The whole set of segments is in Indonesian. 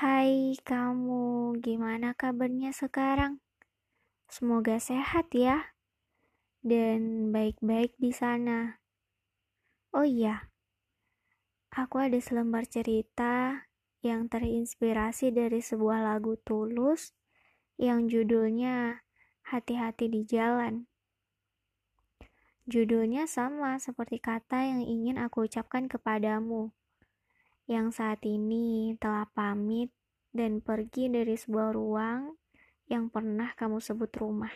Hai kamu, gimana kabarnya sekarang? Semoga sehat ya, dan baik-baik di sana. Oh iya, aku ada selembar cerita yang terinspirasi dari sebuah lagu Tulus yang judulnya Hati-hati di Jalan. Judulnya sama seperti kata yang ingin aku ucapkan kepadamu, yang saat ini telah pamit dan pergi dari sebuah ruang yang pernah kamu sebut rumah.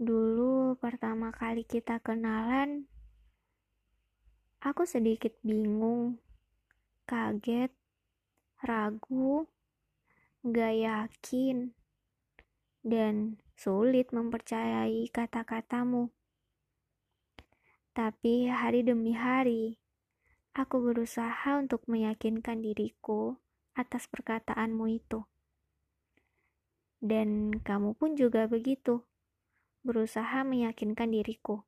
Dulu pertama kali kita kenalan, aku sedikit bingung, kaget, ragu, gak yakin, dan sulit mempercayai kata-katamu. Tapi hari demi hari, aku berusaha untuk meyakinkan diriku atas perkataanmu itu. Dan kamu pun juga begitu, berusaha meyakinkan diriku.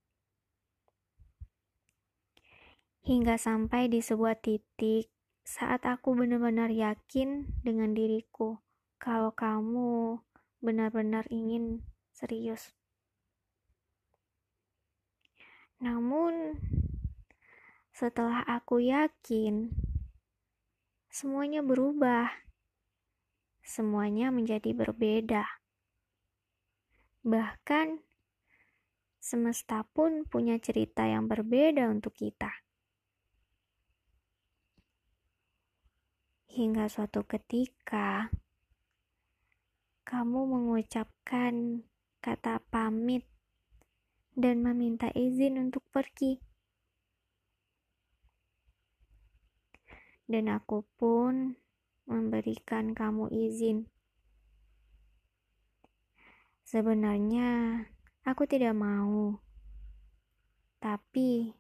Hingga sampai di sebuah titik saat aku benar-benar yakin dengan diriku kalau kamu benar-benar ingin serius. Namun, setelah aku yakin, semuanya berubah. Semuanya menjadi berbeda. Bahkan, semesta pun punya cerita yang berbeda untuk kita. Hingga suatu ketika, kamu mengucapkan kata pamit dan meminta izin untuk pergi. Dan aku pun memberikan kamu izin. Sebenarnya aku tidak mau, tapi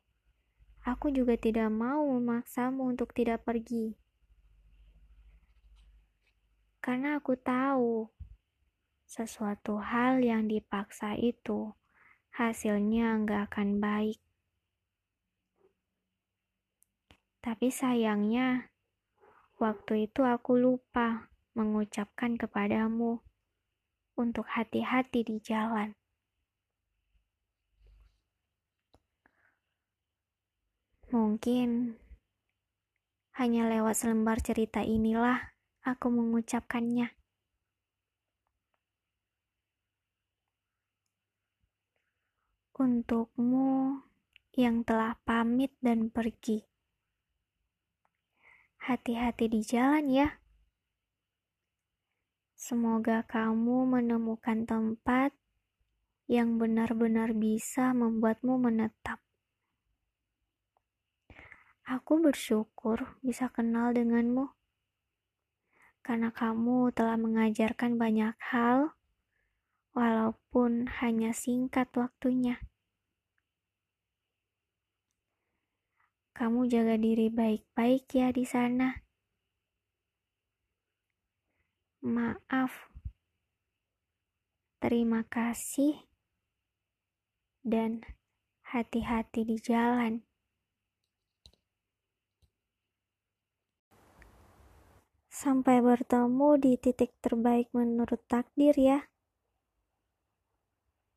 aku juga tidak mau memaksamu untuk tidak pergi. Karena aku tahu sesuatu hal yang dipaksa itu hasilnya nggak akan baik. Tapi sayangnya, waktu itu aku lupa mengucapkan kepadamu untuk hati-hati di jalan. Mungkin hanya lewat selembar cerita inilah aku mengucapkannya. untukmu yang telah pamit dan pergi. Hati-hati di jalan ya. Semoga kamu menemukan tempat yang benar-benar bisa membuatmu menetap. Aku bersyukur bisa kenal denganmu, karena kamu telah mengajarkan banyak hal walaupun hanya singkat waktunya. Kamu jaga diri baik-baik ya di sana. Maaf. Terima kasih. Dan hati-hati di jalan. Sampai bertemu di titik terbaik menurut takdir ya.